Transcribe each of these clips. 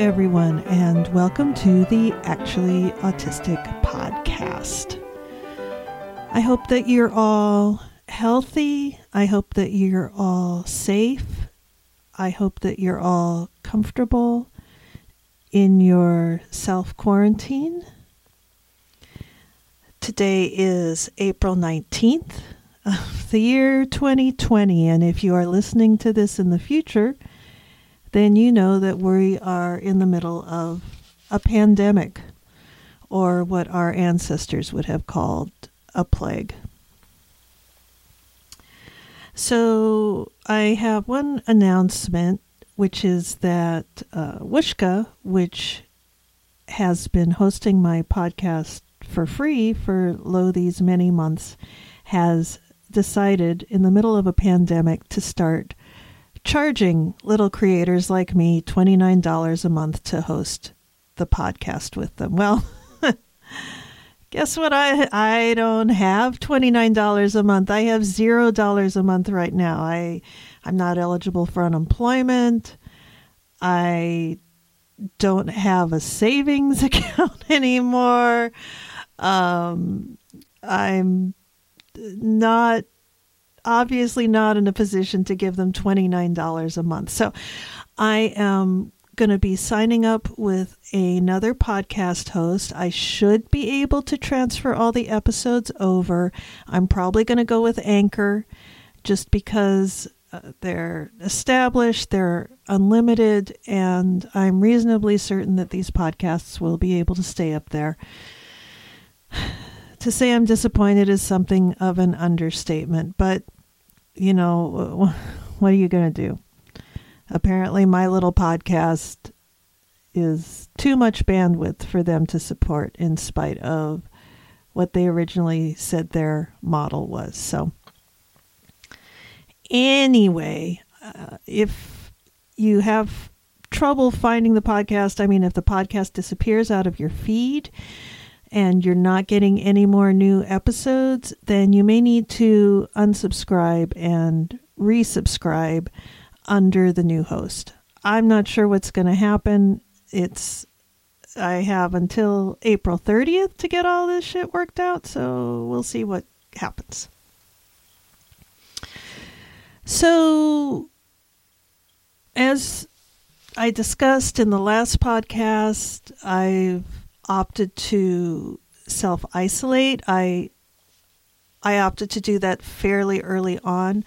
everyone, and welcome to the Actually Autistic podcast. I hope that you're all healthy. I hope that you're all safe. I hope that you're all comfortable in your self quarantine. Today is April 19th of the year 2020, and if you are listening to this in the future, then you know that we are in the middle of a pandemic, or what our ancestors would have called a plague. So, I have one announcement, which is that uh, Whooshkaa, which has been hosting my podcast for free for lo these many months, has decided in the middle of a pandemic to start charging little creators like me $29 a month to host the podcast with them. Well, guess what? I I don't have $29 a month. I have $0 a month right now. I I'm not eligible for unemployment. I don't have a savings account anymore. Um, I'm not obviously not in a position to give them $29 a month. So I am going to be signing up with another podcast host. I should be able to transfer all the episodes over. I'm probably going to go with Anchor just because uh, they're established, they're unlimited, and I'm reasonably certain that these podcasts will be able to stay up there. To say I'm disappointed is something of an understatement, but you know, what are you going to do? Apparently, my little podcast is too much bandwidth for them to support in spite of what they originally said their model was. So, anyway, uh, if you have trouble finding the podcast, I mean, if the podcast disappears out of your feed, and you're not getting any more new episodes, then you may need to unsubscribe and resubscribe under the new host. I'm not sure what's going to happen. It's I have until April 30th to get all this shit worked out, so we'll see what happens. So as I discussed in the last podcast, I've opted to self isolate. I I opted to do that fairly early on.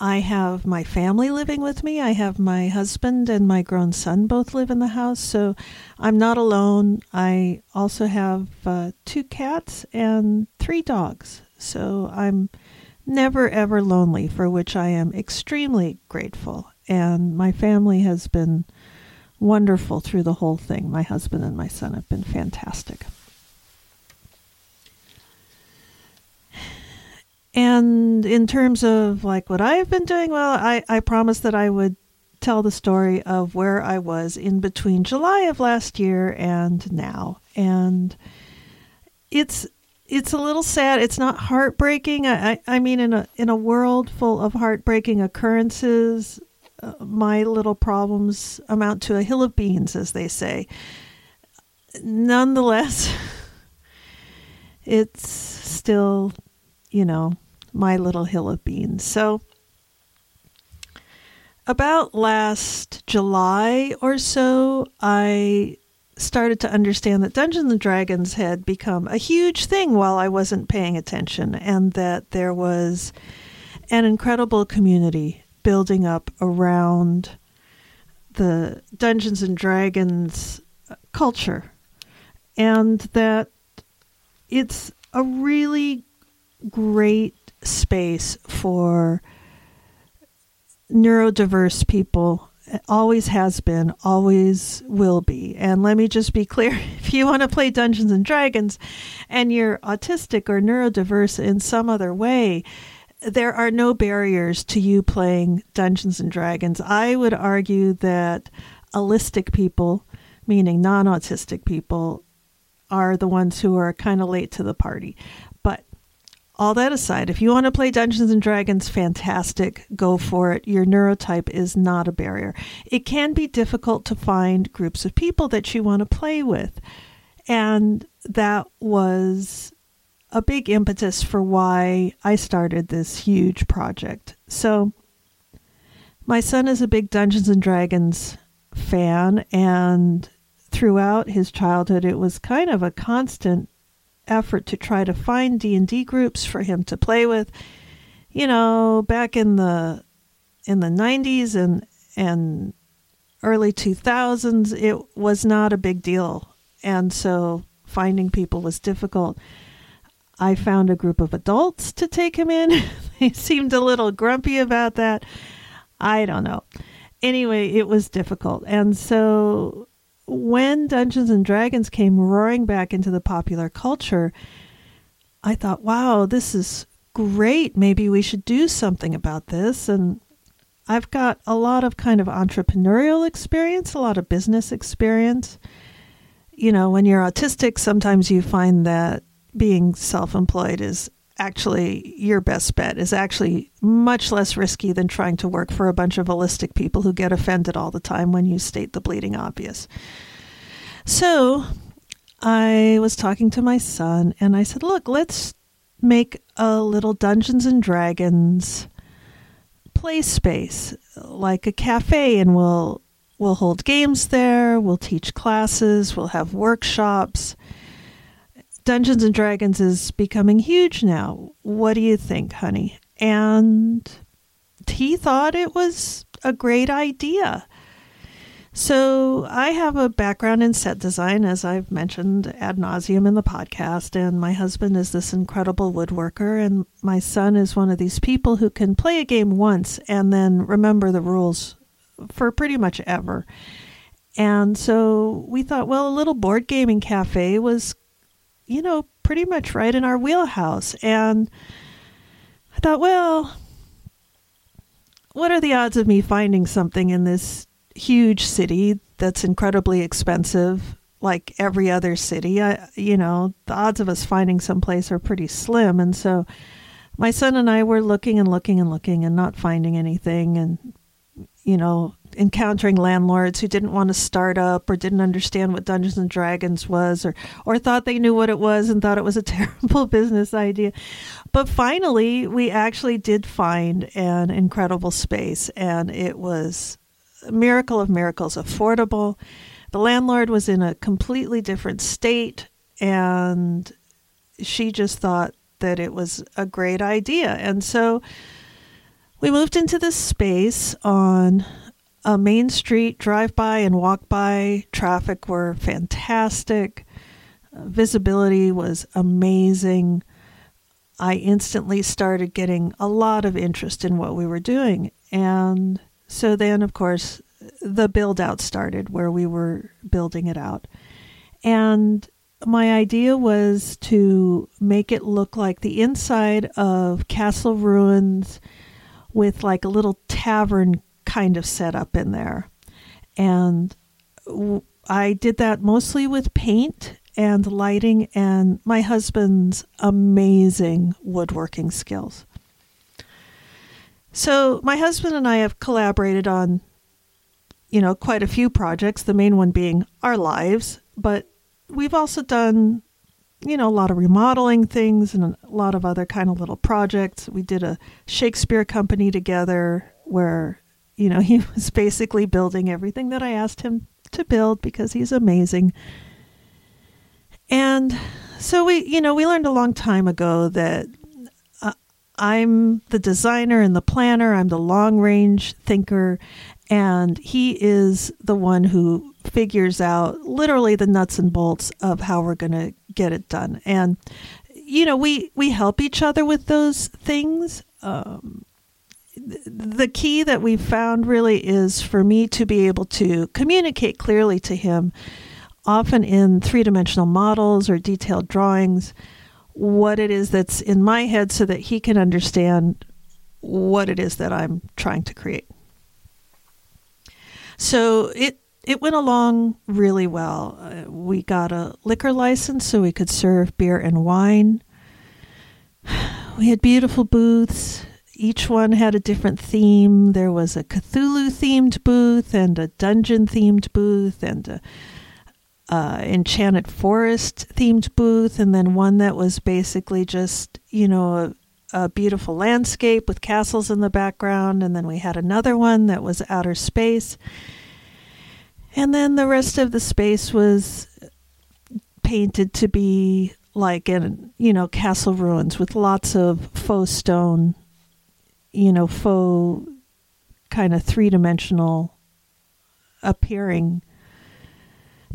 I have my family living with me. I have my husband and my grown son both live in the house, so I'm not alone. I also have uh, two cats and three dogs, so I'm never ever lonely, for which I am extremely grateful. And my family has been wonderful through the whole thing. My husband and my son have been fantastic. And in terms of like what I've been doing, well, I, I promised that I would tell the story of where I was in between July of last year and now. And it's it's a little sad. It's not heartbreaking. I, I, I mean in a in a world full of heartbreaking occurrences, my little problems amount to a hill of beans, as they say. Nonetheless, it's still, you know, my little hill of beans. So, about last July or so, I started to understand that Dungeons and Dragons had become a huge thing while I wasn't paying attention, and that there was an incredible community building up around the Dungeons and Dragons culture, and that it's a really great space for neurodiverse people. It always has been, always will be. And let me just be clear if you want to play Dungeons and Dragons and you're autistic or neurodiverse in some other way, there are no barriers to you playing Dungeons and Dragons. I would argue that allistic people, meaning non autistic people, are the ones who are kind of late to the party. But all that aside, if you want to play Dungeons and Dragons, fantastic, go for it. Your neurotype is not a barrier. It can be difficult to find groups of people that you want to play with. And that was a big impetus for why I started this huge project. So, my son is a big Dungeons and Dragons fan, and throughout his childhood, it was kind of a constant effort to try to find D&D groups for him to play with. You know, back in the in the 90s and and early 2000s, it was not a big deal. And so finding people was difficult. I found a group of adults to take him in. they seemed a little grumpy about that. I don't know. Anyway, it was difficult. And so when Dungeons and Dragons came roaring back into the popular culture, I thought, wow, this is great. Maybe we should do something about this. And I've got a lot of kind of entrepreneurial experience, a lot of business experience. You know, when you're autistic, sometimes you find that being self employed is actually your best bet, is actually much less risky than trying to work for a bunch of allistic people who get offended all the time when you state the bleeding obvious. So I was talking to my son and I said, Look, let's make a little Dungeons and Dragons play space, like a cafe, and we'll we'll hold games there, we'll teach classes, we'll have workshops. Dungeons and Dragons is becoming huge now. What do you think, honey? And he thought it was a great idea. So, I have a background in set design, as I've mentioned ad nauseum in the podcast, and my husband is this incredible woodworker, and my son is one of these people who can play a game once and then remember the rules for pretty much ever. And so we thought, well, a little board gaming cafe was, you know, pretty much right in our wheelhouse. And I thought, well, what are the odds of me finding something in this huge city that's incredibly expensive like every other city? I, you know the odds of us finding someplace are pretty slim. And so my son and i were looking and looking and looking and not finding anything. And you know encountering landlords who didn't want to start up or didn't understand what dungeons and dragons was or or thought they knew what it was and thought it was a terrible business idea but finally we actually did find an incredible space and it was a miracle of miracles affordable. The landlord was in a completely different state, and she just thought that it was a great idea. And so we moved into this space on a main street, drive by and walk by. Traffic were fantastic, uh, visibility was amazing. I instantly started getting a lot of interest in what we were doing. And so then, of course, the build out started where we were building it out. And my idea was to make it look like the inside of castle ruins with like a little tavern kind of setup in there. And I did that mostly with paint and lighting and my husband's amazing woodworking skills. So my husband and I have collaborated on, you know, quite a few projects, the main one being our lives, but we've also done, you know, a lot of remodeling things and a lot of other kind of little projects. We did a Shakespeare company together where, you know, he was basically building everything that I asked him to build because he's amazing. And so we, you know, we learned a long time ago that I'm the designer and the planner, I'm the long range thinker, and he is the one who figures out literally the nuts and bolts of how we're going to get it done. And you know, we we help each other with those things. Um, the key that we found really is for me to be able to communicate clearly to him, often in three dimensional models or detailed drawings what it is that's in my head so that he can understand what it is that I'm trying to create. So it it went along really well. Uh, we got a liquor license so we could serve beer and wine. we had beautiful booths. Each one had a different theme. There was a Cthulhu themed booth and a dungeon themed booth and a uh, Enchanted Forest themed booth, and then one that was basically just, you know, a, a, beautiful landscape with castles in the background. And then we had another one that was outer space. And then the rest of the space was painted to be like in, you know, castle ruins with lots of faux stone, you know, faux kind of three dimensional appearing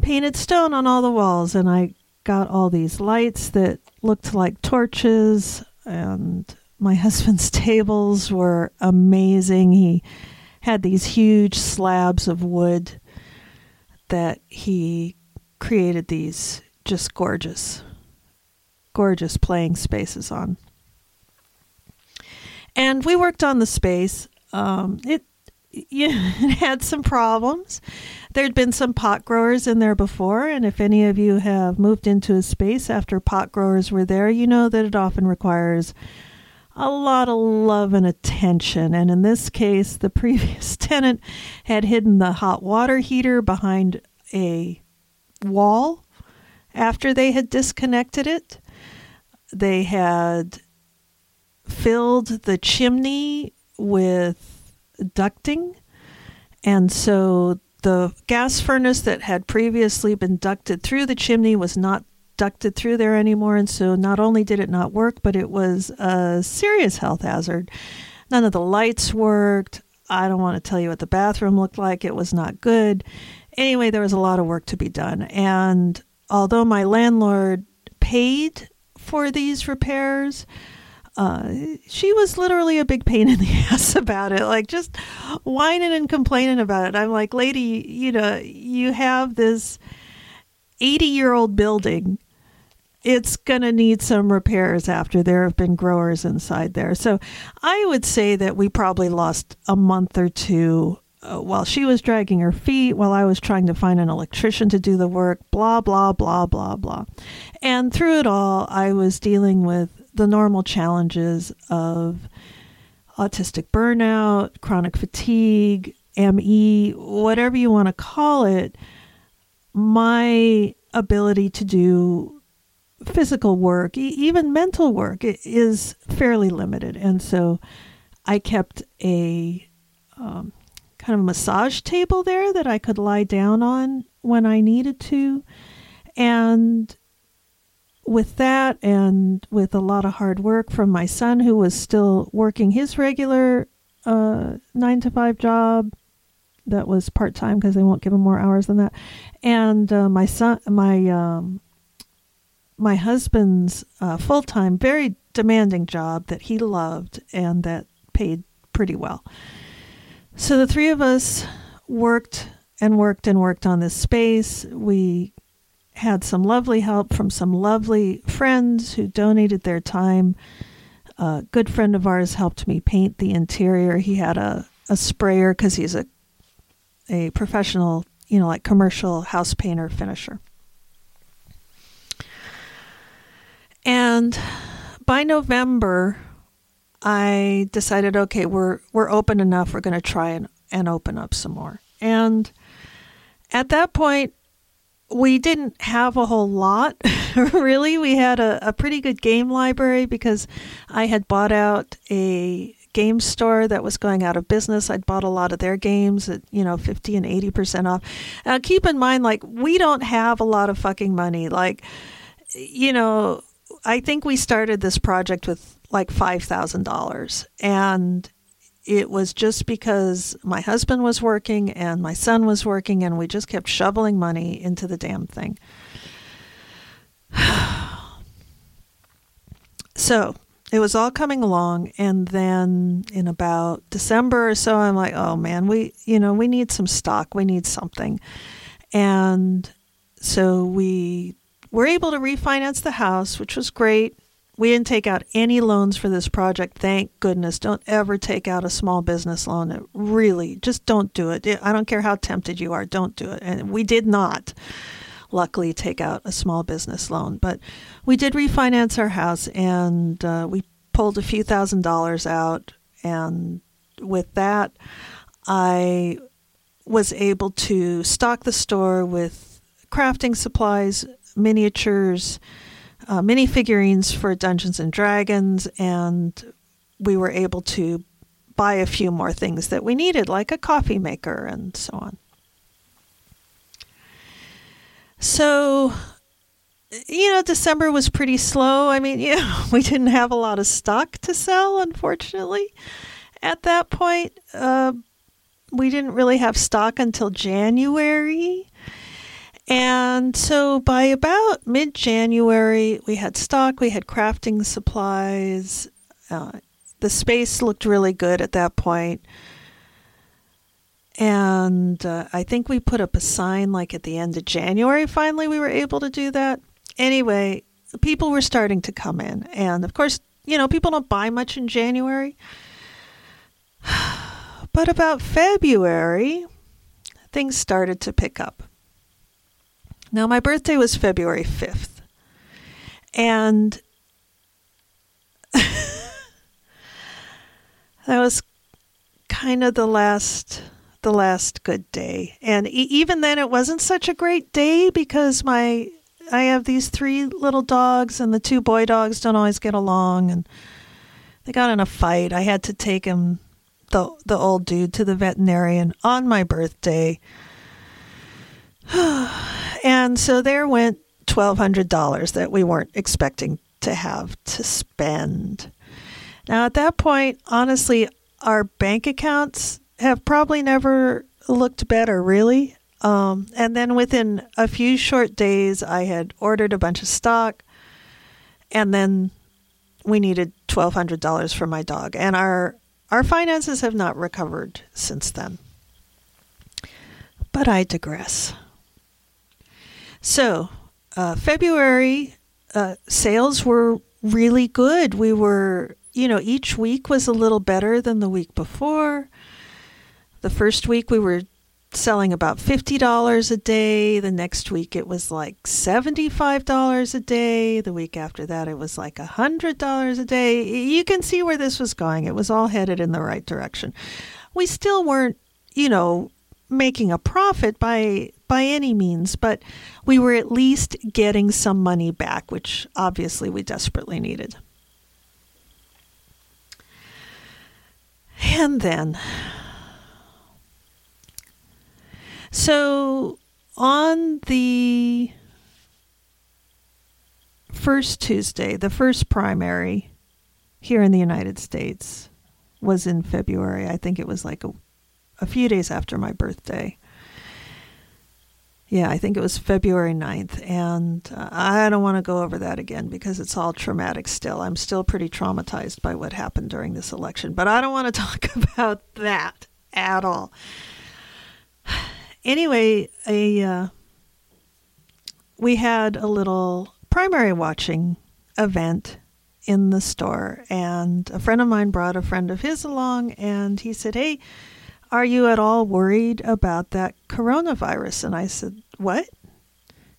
painted stone on all the walls, and I got all these lights that looked like torches, and my husband's tables were amazing. He had these huge slabs of wood that he created these just gorgeous, gorgeous playing spaces on. And we worked on the space. Um, it yeah, it had some problems. There'd been some pot growers in there before, and if any of you have moved into a space after pot growers were there, you know that it often requires a lot of love and attention. And in this case, the previous tenant had hidden the hot water heater behind a wall after they had disconnected it. They had filled the chimney with ducting. And so the gas furnace that had previously been ducted through the chimney was not ducted through there anymore. And so not only did it not work, but it was a serious health hazard. None of the lights worked. I don't want to tell you what the bathroom looked like. It was not good. Anyway, there was a lot of work to be done. And although my landlord paid for these repairs, uh, she was literally a big pain in the ass about it, like just whining and complaining about it. I'm like, lady, you know, you have this 80 year old building. It's going to need some repairs after there have been growers inside there. So I would say that we probably lost a month or two uh, while she was dragging her feet, while I was trying to find an electrician to do the work, blah, blah, blah, blah, blah. And through it all, I was dealing with the normal challenges of autistic burnout, chronic fatigue, ME, whatever you want to call it, my ability to do physical work, even mental work, is fairly limited. And so I kept a um, kind of massage table there that I could lie down on when I needed to. And with that and with a lot of hard work from my son who was still working his regular uh, nine to five job that was part time because they won't give him more hours than that. And uh, my son my um, my husband's uh, full time very demanding job that he loved and that paid pretty well. So the three of us worked and worked and worked on this space. We had some lovely help from some lovely friends who donated their time. A good friend of ours helped me paint the interior. He had a, a sprayer because he's a a professional, you know, like commercial house painter finisher. And by November, I decided, okay, we're we're open enough. We're going to try and, and open up some more. And at that point, we didn't have a whole lot, really. We had a, a pretty good game library because I had bought out a game store that was going out of business. I'd bought a lot of their games at, you know, 50 and 80% off. Now, keep in mind, like, we don't have a lot of fucking money. Like, you know, I think we started this project with like $5,000. And it was just because my husband was working and my son was working, and we just kept shoveling money into the damn thing. so it was all coming along, and then in about December or so, I'm like, oh man, we, you know, we need some stock, we need something. And so we were able to refinance the house, which was great. We didn't take out any loans for this project. Thank goodness. Don't ever take out a small business loan. Really, just don't do it. I don't care how tempted you are, don't do it. And we did not, luckily, take out a small business loan. But we did refinance our house and uh, we pulled a few thousand dollars out, and with that, I was able to stock the store with crafting supplies, miniatures, uh, mini figurines for Dungeons and Dragons, and we were able to buy a few more things that we needed, like a coffee maker and so on. So, you know, December was pretty slow. I mean, yeah, we didn't have a lot of stock to sell, unfortunately, at that point. Uh, we didn't really have stock until January. And so by about mid January, we had stock, we had crafting supplies. Uh, the space looked really good at that point. And uh, I think we put up a sign like at the end of January. Finally, we were able to do that. Anyway, people were starting to come in. And of course, you know, people don't buy much in January. But about February, things started to pick up. Now, my birthday was February 5th. And that was kind of the last the last good day. And e- even then it wasn't such a great day because my I have these three little dogs and the two boy dogs don't always get along and they got in a fight. I had to take them the the old dude to the veterinarian on my birthday. and so there went $1200 that we weren't expecting to have to spend. Now at that point, honestly, our bank accounts have probably never looked better, really. Um, and then within a few short days, I had ordered a bunch of stock, and then we needed twelve hundred dollars for my dog, and our our finances have not recovered since then. But I digress. So, uh, February uh, sales were really good. We were, you know, each week was a little better than the week before. The first week we were selling about $50 a day. The next week it was like $75 a day. The week after that it was like $100 a day. You can see where this was going. It was all headed in the right direction. We still weren't, you know, making a profit by by any means, but we were at least getting some money back, which obviously we desperately needed. And then so on the first Tuesday, the first primary here in the United States was in February. I think it was like a, a few days after my birthday. Yeah, I think it was February 9th. And uh, I don't want to go over that again because it's all traumatic still. I'm still pretty traumatized by what happened during this election. But I don't want to talk about that at all anyway, a uh, we had a little primary watching event in the store, and a friend of mine brought a friend of his along, and he said, "Hey." Are you at all worried about that coronavirus? And I said, What?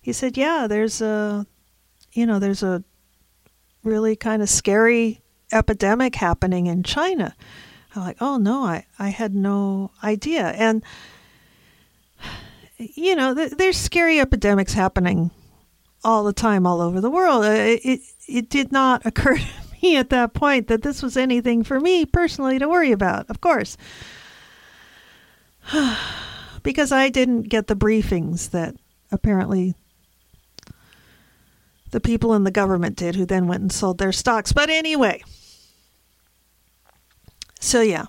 He said, Yeah, there's a, you know, there's a really kind of scary epidemic happening in China. I'm like, oh no, I, I had no idea. And you know, th- there's scary epidemics happening all the time all over the world. Uh, it, it, it did not occur to me at that point that this was anything for me personally to worry about, of course. because I didn't get the briefings that apparently the people in the government did, who then went and sold their stocks. But anyway, so yeah.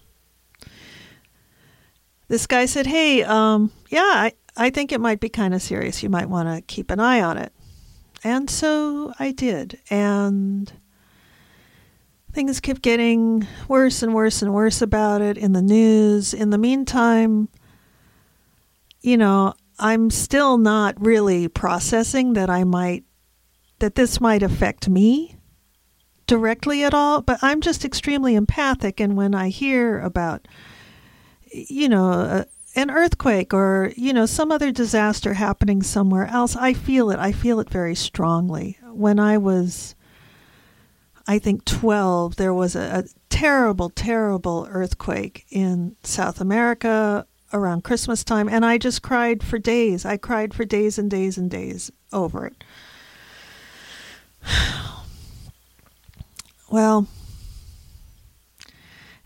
This guy said, Hey, um, yeah, I, I think it might be kind of serious. You might want to keep an eye on it. And so I did. And things kept getting worse and worse and worse about it in the news. In the meantime, you know, I'm still not really processing that I might, that this might affect me directly at all, but I'm just extremely empathic. And when I hear about, you know, an earthquake or you know some other disaster happening somewhere else i feel it i feel it very strongly when i was I think 12, there was a, a terrible, terrible earthquake in South America around Christmas time, and I just cried for days. I cried for days and days and days over it. Well,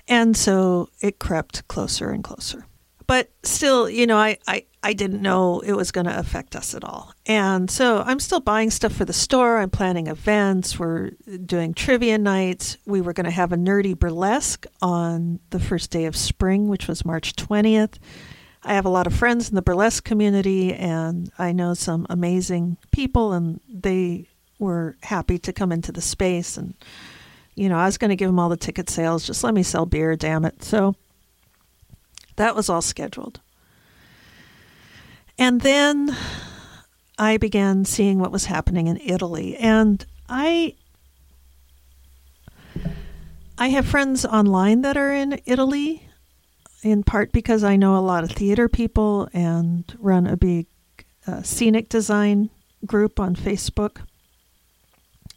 and so it crept closer and closer. But still, you know, I, I, I didn't know it was going to affect us at all. And so I'm still buying stuff for the store. I'm planning events. We're doing trivia nights. We were going to have a nerdy burlesque on the first day of spring, which was March 20th. I have a lot of friends in the burlesque community, and I know some amazing people, and they were happy to come into the space. And, you know, I was going to give them all the ticket sales. Just let me sell beer, damn it. So that was all scheduled. And then I began seeing what was happening in Italy. And I I have friends online that are in Italy, in part because I know a lot of theater people and run a big uh, scenic design group on Facebook.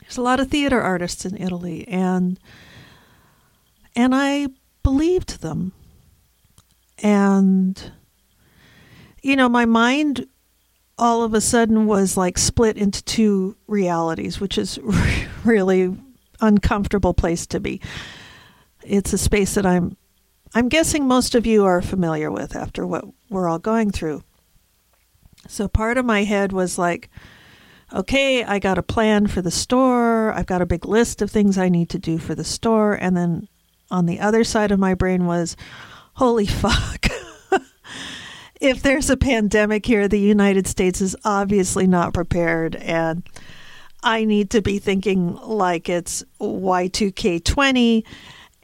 There's a lot of theater artists in Italy, and and I believed them. And you know, my mind all of a sudden was like split into two realities, which is really uncomfortable place to be. It's a space that I'm I'm guessing most of you are familiar with after what we're all going through. So part of my head was like, okay, I got a plan for the store. I've got a big list of things I need to do for the store. And then on the other side of my brain was, holy fuck. If there's a pandemic here, the United States is obviously not prepared. And I need to be thinking like it's Y2K20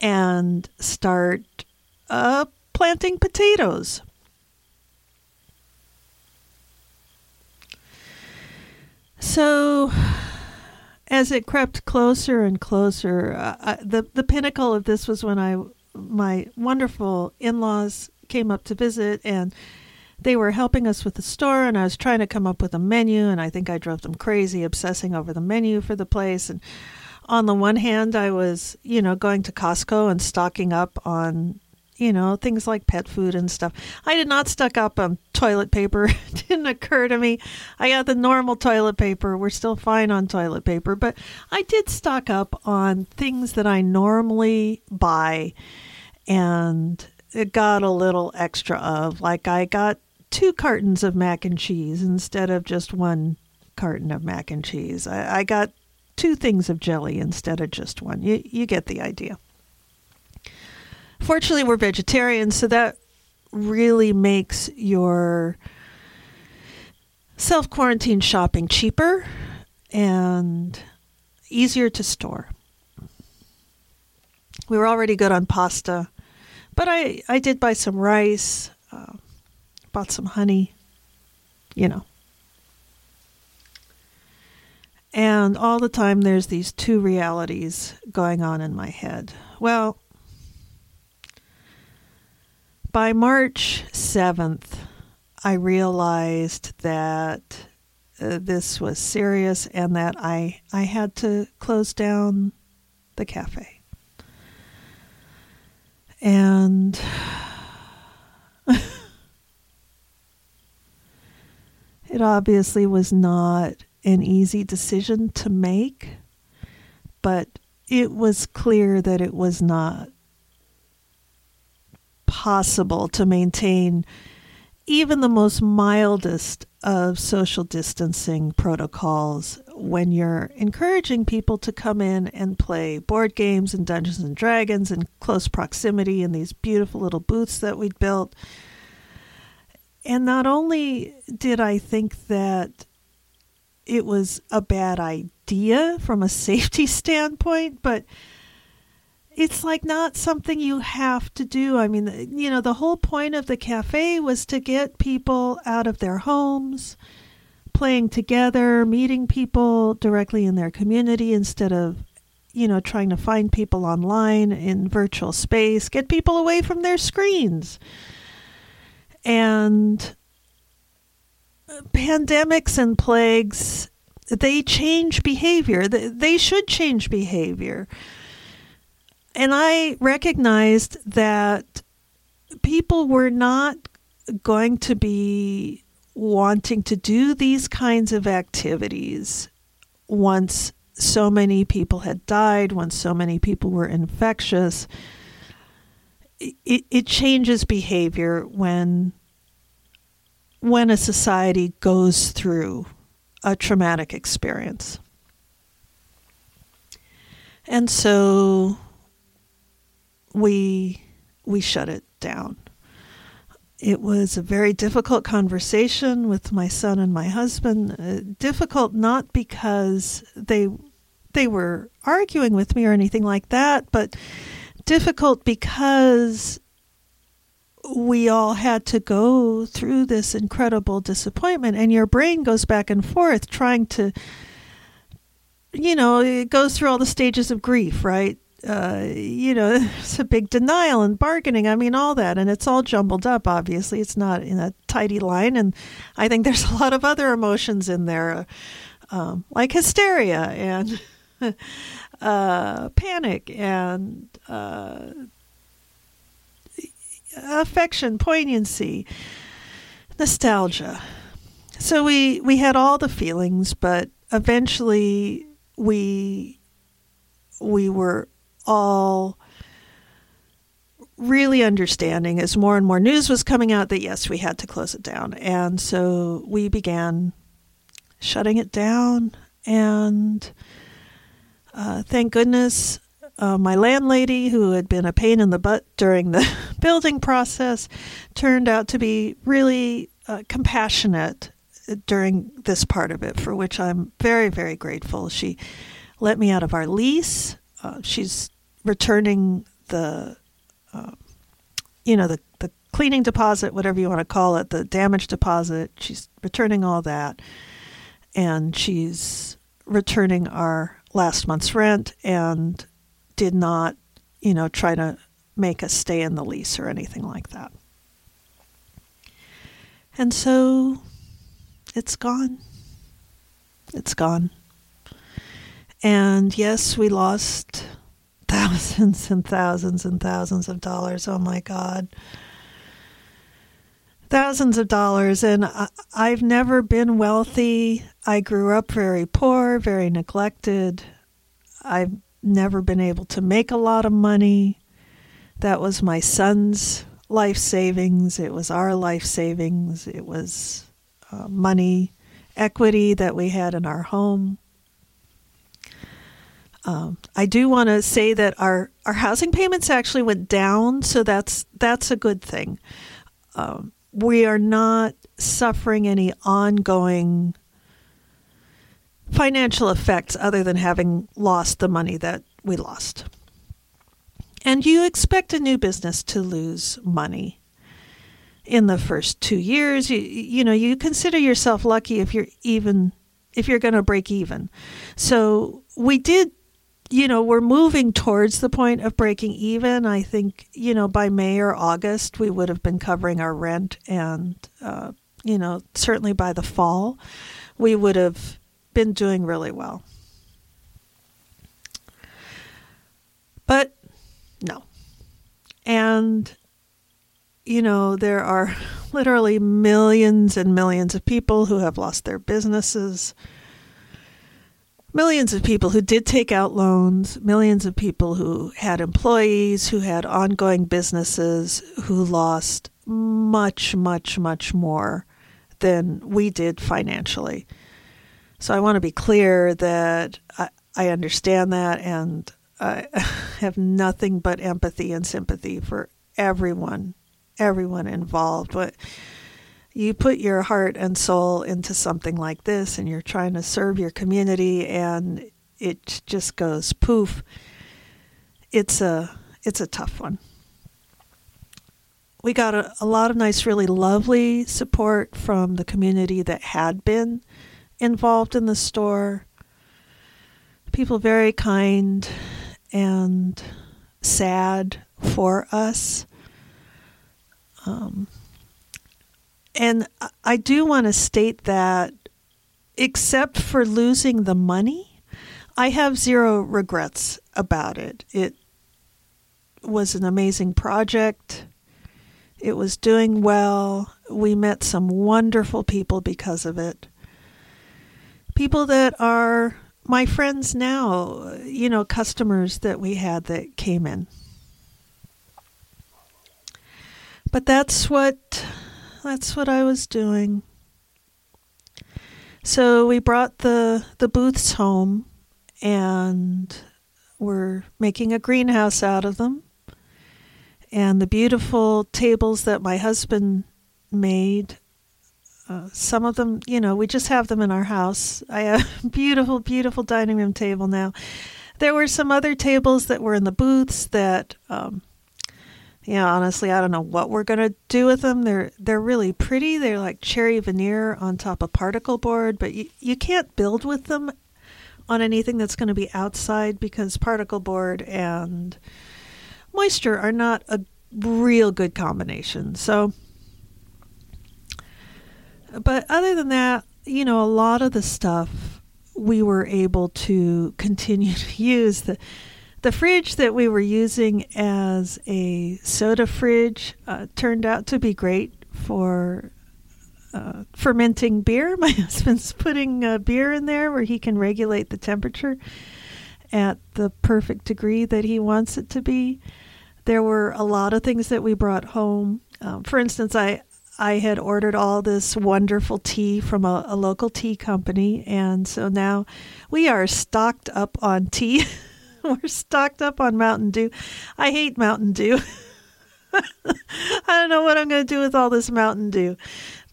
and start uh, planting potatoes. So, as it crept closer and closer, uh, the the pinnacle of this was when I my wonderful in laws came up to visit and they were helping us with the store and I was trying to come up with a menu and I think I drove them crazy obsessing over the menu for the place and on the one hand I was, you know, going to Costco and stocking up on you know, things like pet food and stuff. I did not stock up on toilet paper. it didn't occur to me. I got the normal toilet paper. We're still fine on toilet paper, but I did stock up on things that I normally buy and it got a little extra of. Like I got two cartons of mac and cheese instead of just one carton of mac and cheese. I, I got two things of jelly instead of just one. You, you get the idea. Fortunately, we're vegetarians, so that really makes your self quarantine shopping cheaper and easier to store. We were already good on pasta, but I, I did buy some rice, uh, bought some honey, you know. And all the time, there's these two realities going on in my head. Well, by March 7th, I realized that uh, this was serious and that I, I had to close down the cafe. And it obviously was not an easy decision to make, but it was clear that it was not possible to maintain even the most mildest of social distancing protocols when you're encouraging people to come in and play board games and Dungeons and Dragons in close proximity in these beautiful little booths that we'd built. And not only did I think that it was a bad idea from a safety standpoint, but it's like not something you have to do. I mean, you know, the whole point of the cafe was to get people out of their homes, playing together, meeting people directly in their community instead of, you know, trying to find people online in virtual space, get people away from their screens. And pandemics and plagues they change behavior. They should change behavior. And I recognized that people were not going to be wanting to do these kinds of activities once so many people had died, once so many people were infectious. It, it changes behavior when when a society goes through a traumatic experience. And so we we shut it down. It was a very difficult conversation with my son and my husband. Uh, difficult not because they they were arguing with me or anything like that, but difficult because we all had to go through this incredible disappointment and your brain goes back and forth trying to you know it goes through all the stages of grief right? Uh, you know it's a big denial and bargaining i mean all that and it's all jumbled up obviously. It's not in a tidy line and i think there's a lot of other emotions in there um, like hysteria and uh, panic and uh, affection, poignancy, nostalgia. So we we had all the feelings, but eventually we we were all really understanding as more and more news was coming out that yes, we had to close it down. And so we began shutting it down and uh, thank goodness uh, my landlady, who had been a pain in the butt during the building process, turned out to be really uh, compassionate during this part of it, for which I'm very, very grateful. She let me out of our lease. Uh, she's returning the, uh, you know, the, the cleaning deposit, whatever you want to call it, the damage deposit. She's returning all that. And she's returning our last month's rent and did not, you know, try to make us stay in the lease or anything like that. And so it's gone. It's gone. And yes, we lost thousands and thousands and thousands of dollars. Oh my God. Thousands of dollars. And I've never been wealthy. I grew up very poor, very neglected. I've never been able to make a lot of money. That was my son's life savings. It was our life savings. It was uh, money, equity that we had in our home. Um, I do want to say that our, our housing payments actually went down, so that's that's a good thing. Um, we are not suffering any ongoing financial effects other than having lost the money that we lost. And you expect a new business to lose money in the first 2 years. You, you know, you consider yourself lucky if you're even if you're going to break even. So, we did you know, we're moving towards the point of breaking even. I think, you know, by May or August, we would have been covering our rent. And, uh, you know, certainly by the fall, we would have been doing really well. But no. And, you know, there are literally millions and millions of people who have lost their businesses, millions of people who did take out loans, millions of people who had employees, who had ongoing businesses, who lost much, much, much more than we did financially. So I want to be clear that I, I understand that and I have nothing but empathy and sympathy for everyone, everyone involved. But you put your heart and soul into something like this and you're trying to serve your community and it just goes poof. It's a it's a tough one. We got a, a lot of nice, really lovely support from the community that had been involved in the store. People very kind and sad for us. Um, and I do want to state that except for losing the money, I have zero regrets about it. It was an amazing project. It was doing well. We met some wonderful people because of it. People that are my friends now, you know, customers that we had that came in. But that's what that's what I was doing. So we brought the the booths home and we're making a greenhouse out of them and the beautiful tables that my husband made. Uh, some of them, you know, we just have them in our house. I have a beautiful, beautiful dining room table now. There were some other tables that were in the booths that, um, yeah, honestly, I don't know what we're gonna do with them. They're they're really pretty. They're like cherry veneer on top of particle board, but you, you can't build with them on anything that's going to be outside because particle board and moisture are not a real good combination. So, but other than that, you know, a lot of the stuff we were able to continue to use. The, the fridge that we were using as a soda fridge uh, turned out to be great for uh, fermenting beer. My husband's putting uh, beer in there where he can regulate the temperature at the perfect degree that he wants it to be. There were a lot of things that we brought home. Um, for instance, I I had ordered all this wonderful tea from a, a local tea company, and so now we are stocked up on tea. We're stocked up on Mountain Dew. I hate Mountain Dew. I don't know what I'm going to do with all this Mountain Dew,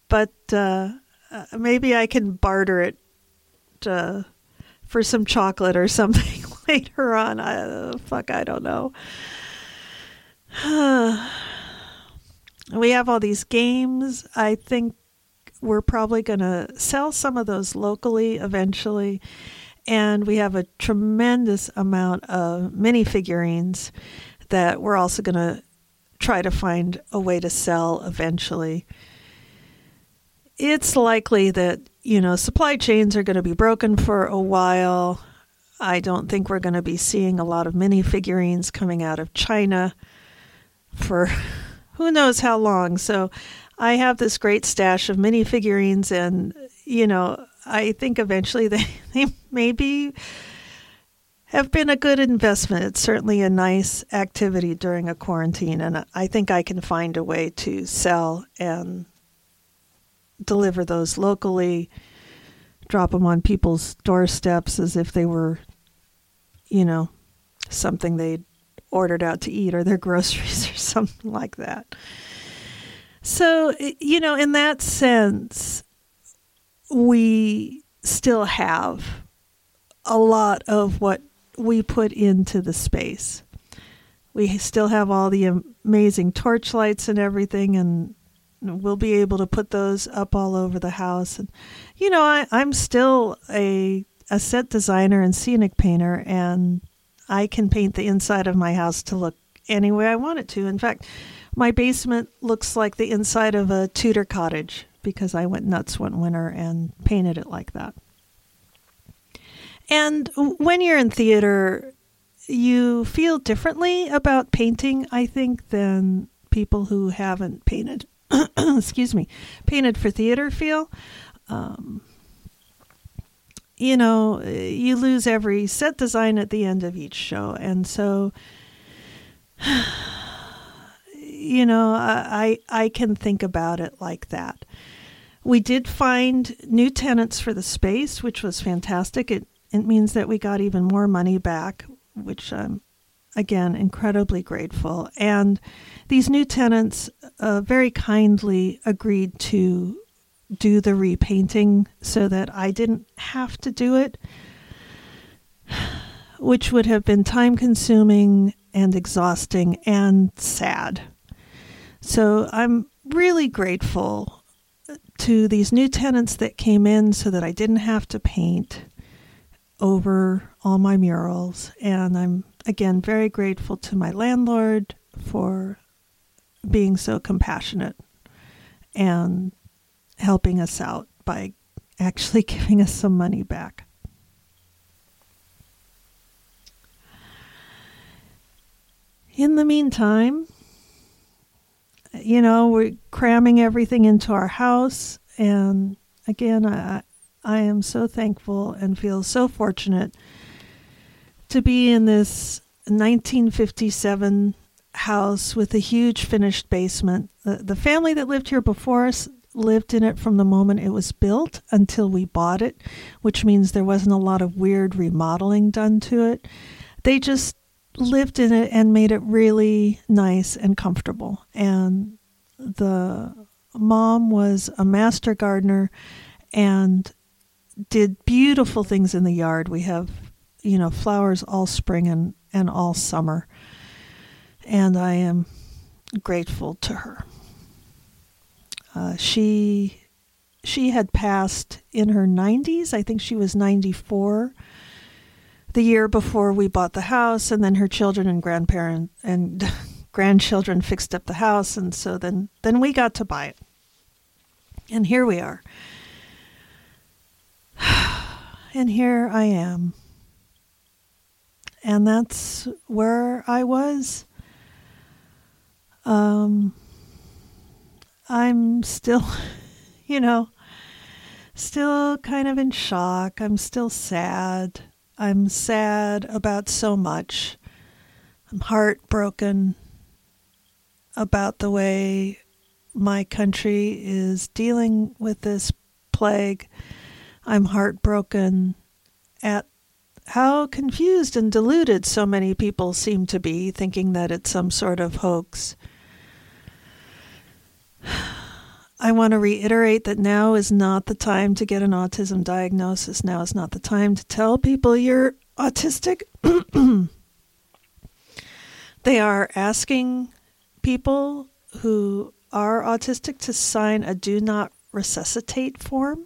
but uh, uh, maybe I can barter it uh, for some chocolate or something later on. I, fuck, I don't know. we have all these games. I think we're probably going to sell some of those locally eventually. And we have a tremendous amount of mini figurines that we're also going to try to find a way to sell eventually. It's likely that, you know, supply chains are going to be broken for a while. I don't think we're going to be seeing a lot of mini figurines coming out of China for who knows how long. So I have this great stash of mini figurines, and you know, I think eventually they, they maybe have been a good investment. It's certainly a nice activity during a quarantine, and I think I can find a way to sell and deliver those locally, drop them on people's doorsteps as if they were, you know, something they'd ordered out to eat or their groceries or something like that. So, you know, in that sense, we still have a lot of what we put into the space. We still have all the amazing torchlights and everything, and we'll be able to put those up all over the house. And, you know, I, I'm still a, a set designer and scenic painter, and I can paint the inside of my house to look any way I want it to. In fact, my basement looks like the inside of a Tudor cottage because I went nuts one winter and painted it like that. And when you're in theater, you feel differently about painting, I think, than people who haven't painted. excuse me, painted for theater feel. Um, you know, you lose every set design at the end of each show. And so, you know, I, I can think about it like that. We did find new tenants for the space, which was fantastic. It, it means that we got even more money back, which I'm, again, incredibly grateful. And these new tenants uh, very kindly agreed to do the repainting so that I didn't have to do it, which would have been time consuming and exhausting and sad. So I'm really grateful to these new tenants that came in so that I didn't have to paint over all my murals. And I'm again very grateful to my landlord for being so compassionate and helping us out by actually giving us some money back. In the meantime, you know, we're cramming everything into our house. And again, I, I am so thankful and feel so fortunate to be in this 1957 house with a huge finished basement. The, the family that lived here before us lived in it from the moment it was built until we bought it, which means there wasn't a lot of weird remodeling done to it. They just lived in it and made it really nice and comfortable. And the mom was a master gardener and did beautiful things in the yard. We have, you know, flowers all spring and, and all summer. And I am grateful to her. Uh, she she had passed in her 90s. I think she was 94 the year before we bought the house, and then her children and grandparents and grandchildren fixed up the house, and so then then we got to buy it, and here we are. And here I am. And that's where I was. Um, I'm still, you know, still kind of in shock. I'm still sad. I'm sad about so much. I'm heartbroken about the way my country is dealing with this plague. I'm heartbroken at how confused and deluded so many people seem to be, thinking that it's some sort of hoax. I want to reiterate that now is not the time to get an autism diagnosis. Now is not the time to tell people you're autistic. they are asking people who are autistic to sign a do not resuscitate form.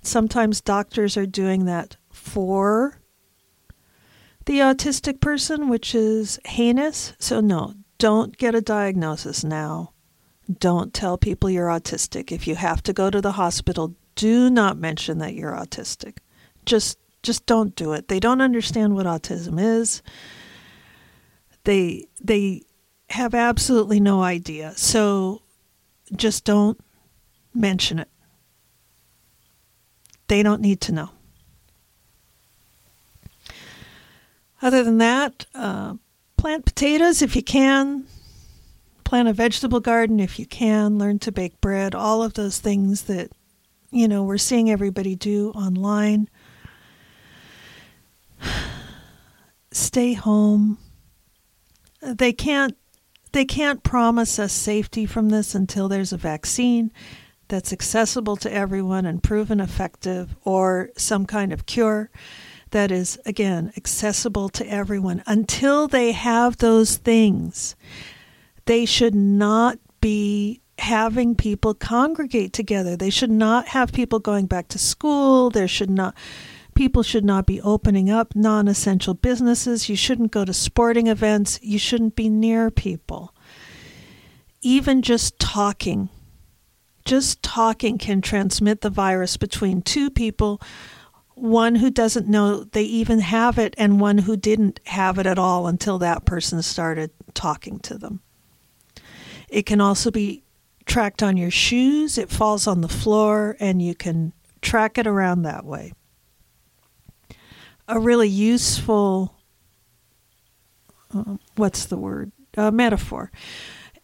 Sometimes doctors are doing that for the autistic person, which is heinous. So, no, don't get a diagnosis now don't tell people you're autistic. If you have to go to the hospital, do not mention that you're autistic. Just just don't do it. They don't understand what autism is. They they have absolutely no idea. So just don't mention it. They don't need to know. Other than that, uh, plant potatoes if you can plant a vegetable garden if you can, learn to bake bread, all of those things that, you know, we're seeing everybody do online. Stay home. They can't they can't promise us safety from this until there's a vaccine that's accessible to everyone and proven effective or some kind of cure that is again accessible to everyone until they have those things they should not be having people congregate together. They should not have people going back to school. There should not people should not be opening up non-essential businesses. You shouldn't go to sporting events. You shouldn't be near people. Even just talking just talking can transmit the virus between two people one who doesn't know they even have it and one who didn't have it at all until that person started talking to them. It can also be tracked on your shoes. It falls on the floor and you can track it around that way. A really useful, uh, what's the word? Uh, metaphor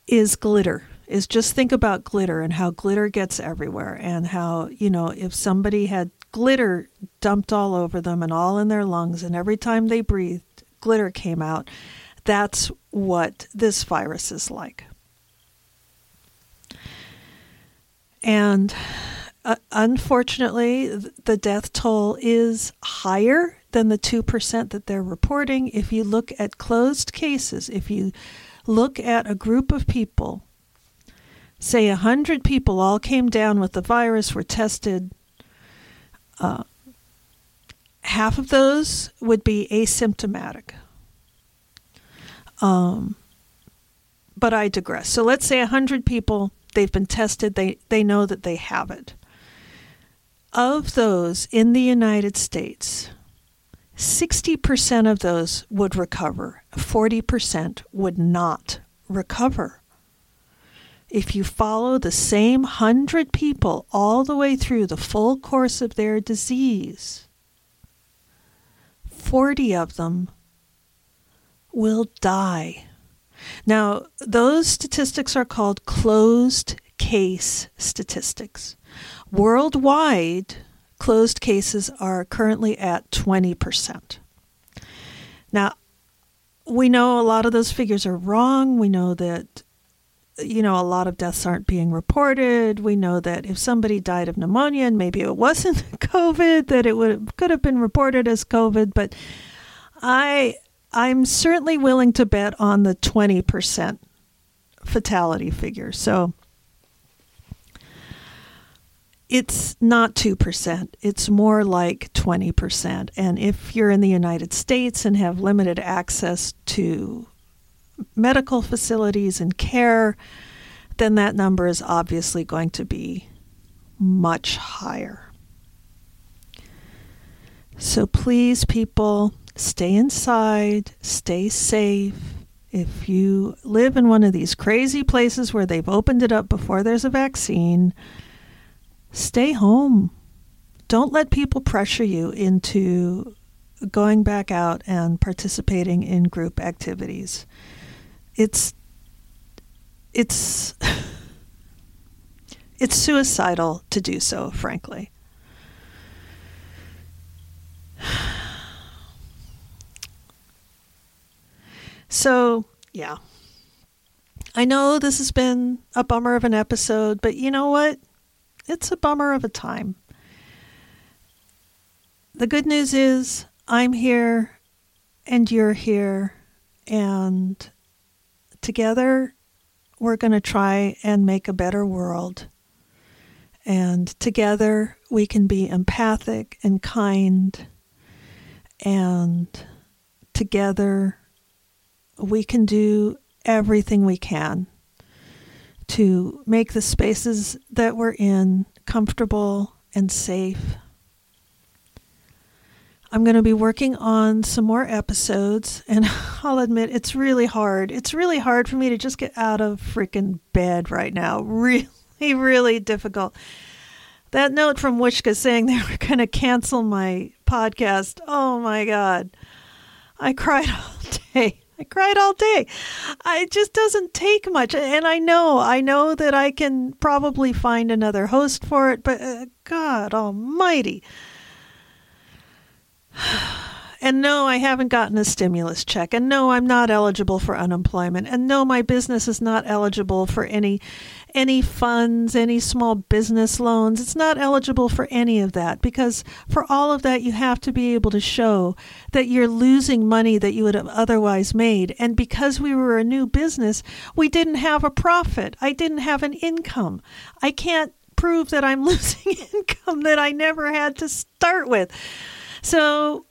is glitter. Is just think about glitter and how glitter gets everywhere, and how, you know, if somebody had glitter dumped all over them and all in their lungs, and every time they breathed, glitter came out, that's what this virus is like. And uh, unfortunately, the death toll is higher than the 2% that they're reporting. If you look at closed cases, if you look at a group of people, say 100 people all came down with the virus, were tested, uh, half of those would be asymptomatic. Um, but I digress. So let's say 100 people they've been tested, they, they know that they have it. Of those in the United States, 60% of those would recover, 40% would not recover. If you follow the same 100 people all the way through the full course of their disease, 40 of them will die. Now, those statistics are called closed case statistics. Worldwide, closed cases are currently at 20%. Now, we know a lot of those figures are wrong. We know that you know a lot of deaths aren't being reported. We know that if somebody died of pneumonia and maybe it wasn't COVID, that it would could have been reported as COVID, but I I'm certainly willing to bet on the 20% fatality figure. So it's not 2%, it's more like 20%. And if you're in the United States and have limited access to medical facilities and care, then that number is obviously going to be much higher. So please, people, stay inside, stay safe. If you live in one of these crazy places where they've opened it up before there's a vaccine, stay home. Don't let people pressure you into going back out and participating in group activities. It's it's it's suicidal to do so, frankly. So, yeah. I know this has been a bummer of an episode, but you know what? it's a bummer of a time. The good news is I'm here and you're here, and together we're going to try and make a better world. And together we can be empathic and kind, and together we can do everything we can to make the spaces that we're in comfortable and safe. I'm going to be working on some more episodes, and I'll admit it's really hard. It's really hard for me to just get out of freaking bed right now. Really, really difficult. That note from Whooshkaa saying they were going to cancel my podcast. Oh my God. I cried all day. I cried all day. it just doesn't take much. And I know, I know that I can probably find another host for it, but uh, God almighty. And no, I haven't gotten a stimulus check. And no, I'm not eligible for unemployment. And no, my business is not eligible for any any funds, any small business loans. It's not eligible for any of that because for all of that, you have to be able to show that you're losing money that you would have otherwise made. And because we were a new business, we didn't have a profit. I didn't have an income. I can't prove that I'm losing income that I never had to start with. So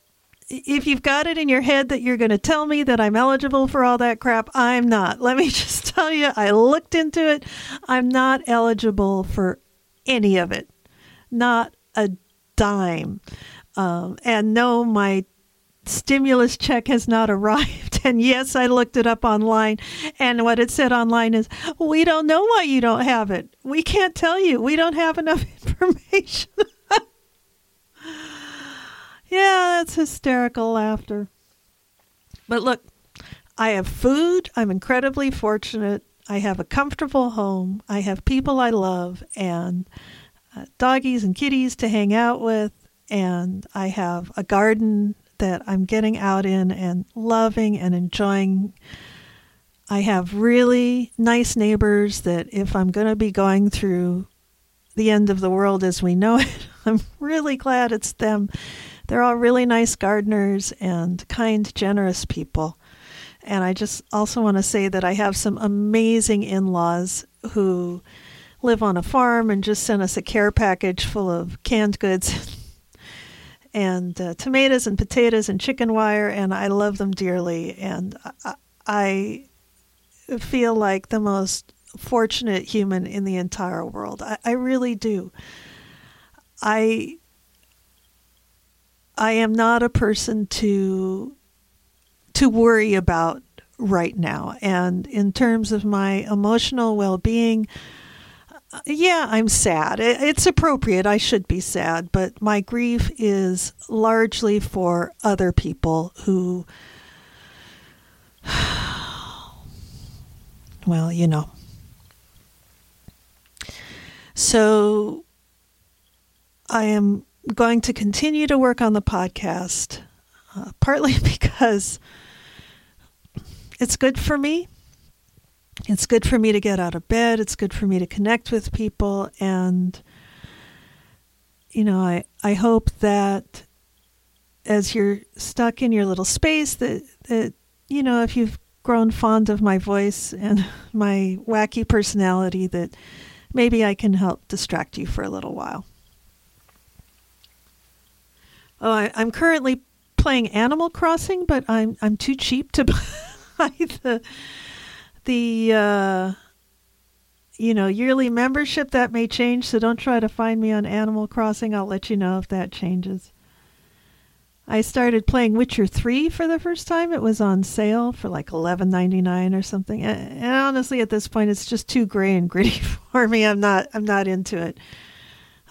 if you've got it in your head that you're going to tell me that I'm eligible for all that crap, I'm not. Let me just tell you, I looked into it. I'm not eligible for any of it, not a dime. Um, and no, my stimulus check has not arrived. And yes, I looked it up online. And what it said online is, we don't know why you don't have it. We can't tell you. We don't have enough information. Yeah, that's hysterical laughter. But look, I have food. I'm incredibly fortunate. I have a comfortable home. I have people I love and uh, doggies and kitties to hang out with. And I have a garden that I'm getting out in and loving and enjoying. I have really nice neighbors that if I'm going to be going through the end of the world as we know it, I'm really glad it's them they're all really nice gardeners and kind, generous people. And I just also want to say that I have some amazing in laws who live on a farm and just sent us a care package full of canned goods and uh, tomatoes and potatoes and chicken wire. And I love them dearly. And I, I feel like the most fortunate human in the entire world. I, I really do. I I am not a person to to worry about right now. And in terms of my emotional well-being, yeah, I'm sad. It's appropriate. I should be sad, but my grief is largely for other people who well, you know. So I am going to continue to work on the podcast, uh, partly because it's good for me. It's good for me to get out of bed. It's good for me to connect with people. And, you know, I, I hope that as you're stuck in your little space, that, that, you know, if you've grown fond of my voice and my wacky personality, that maybe I can help distract you for a little while. Oh, I, am currently playing Animal Crossing, but I'm I'm too cheap to buy the the uh, you know yearly membership. That may change, so don't try to find me on Animal Crossing. I'll let you know if that changes. I started playing Witcher 3 for the first time. It was on sale for like $11.99 or something. And honestly at this point it's just too gray and gritty for me. I'm not I'm not into it.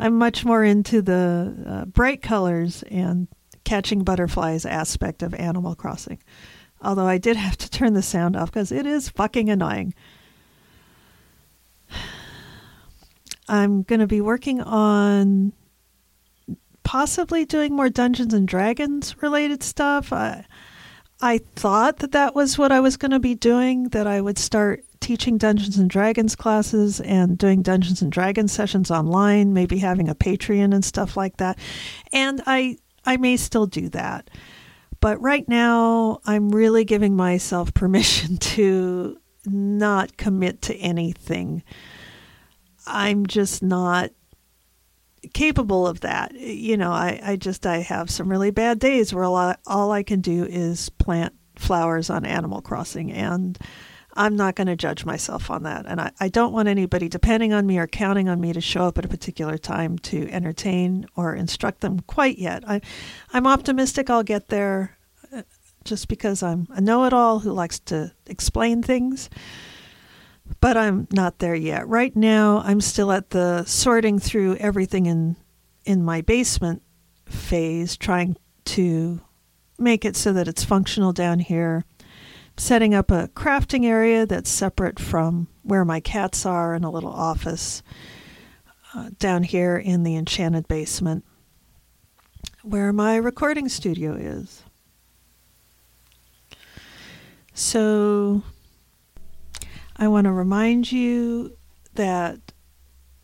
I'm much more into the uh, bright colors and catching butterflies aspect of Animal Crossing. Although I did have to turn the sound off because it is fucking annoying. I'm going to be working on possibly doing more Dungeons and Dragons related stuff. I, I thought that that was what I was going to be doing, that I would start teaching Dungeons and Dragons classes and doing Dungeons and Dragons sessions online, maybe having a Patreon and stuff like that. And I I may still do that. But right now I'm really giving myself permission to not commit to anything. I'm just not capable of that. You know, I, I just I have some really bad days where all I, all I can do is plant flowers on Animal Crossing and I'm not going to judge myself on that. And I, I don't want anybody depending on me or counting on me to show up at a particular time to entertain or instruct them quite yet. I, I'm optimistic I'll get there uh, just because I'm a know it all who likes to explain things. But I'm not there yet. Right now, I'm still at the sorting through everything in in my basement phase, trying to make it so that it's functional down here setting up a crafting area that's separate from where my cats are in a little office uh, down here in the enchanted basement where my recording studio is. So I want to remind you that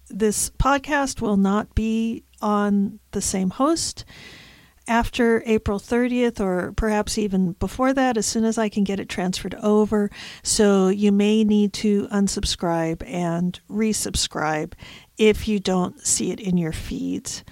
this podcast will not be on the same host after April 30th, or perhaps even before that, as soon as I can get it transferred over. So you may need to unsubscribe and resubscribe if you don't see it in your feeds.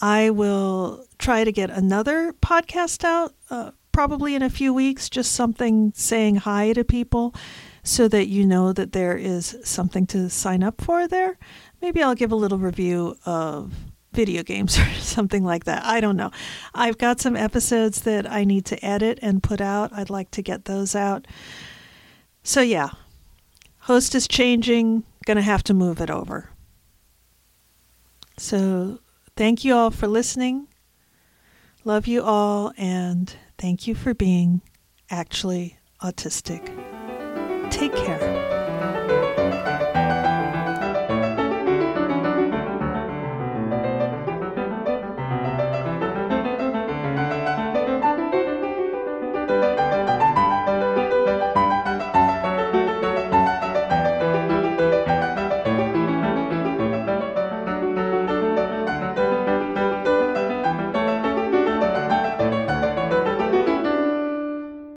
I will try to get another podcast out uh, probably in a few weeks, just something saying hi to people so that you know that there is something to sign up for there. Maybe I'll give a little review of video games or something like that. I don't know. I've got some episodes that I need to edit and put out. I'd like to get those out. So, yeah, host is changing, gonna have to move it over. So, thank you all for listening. Love you all, and thank you for being actually autistic. Take care.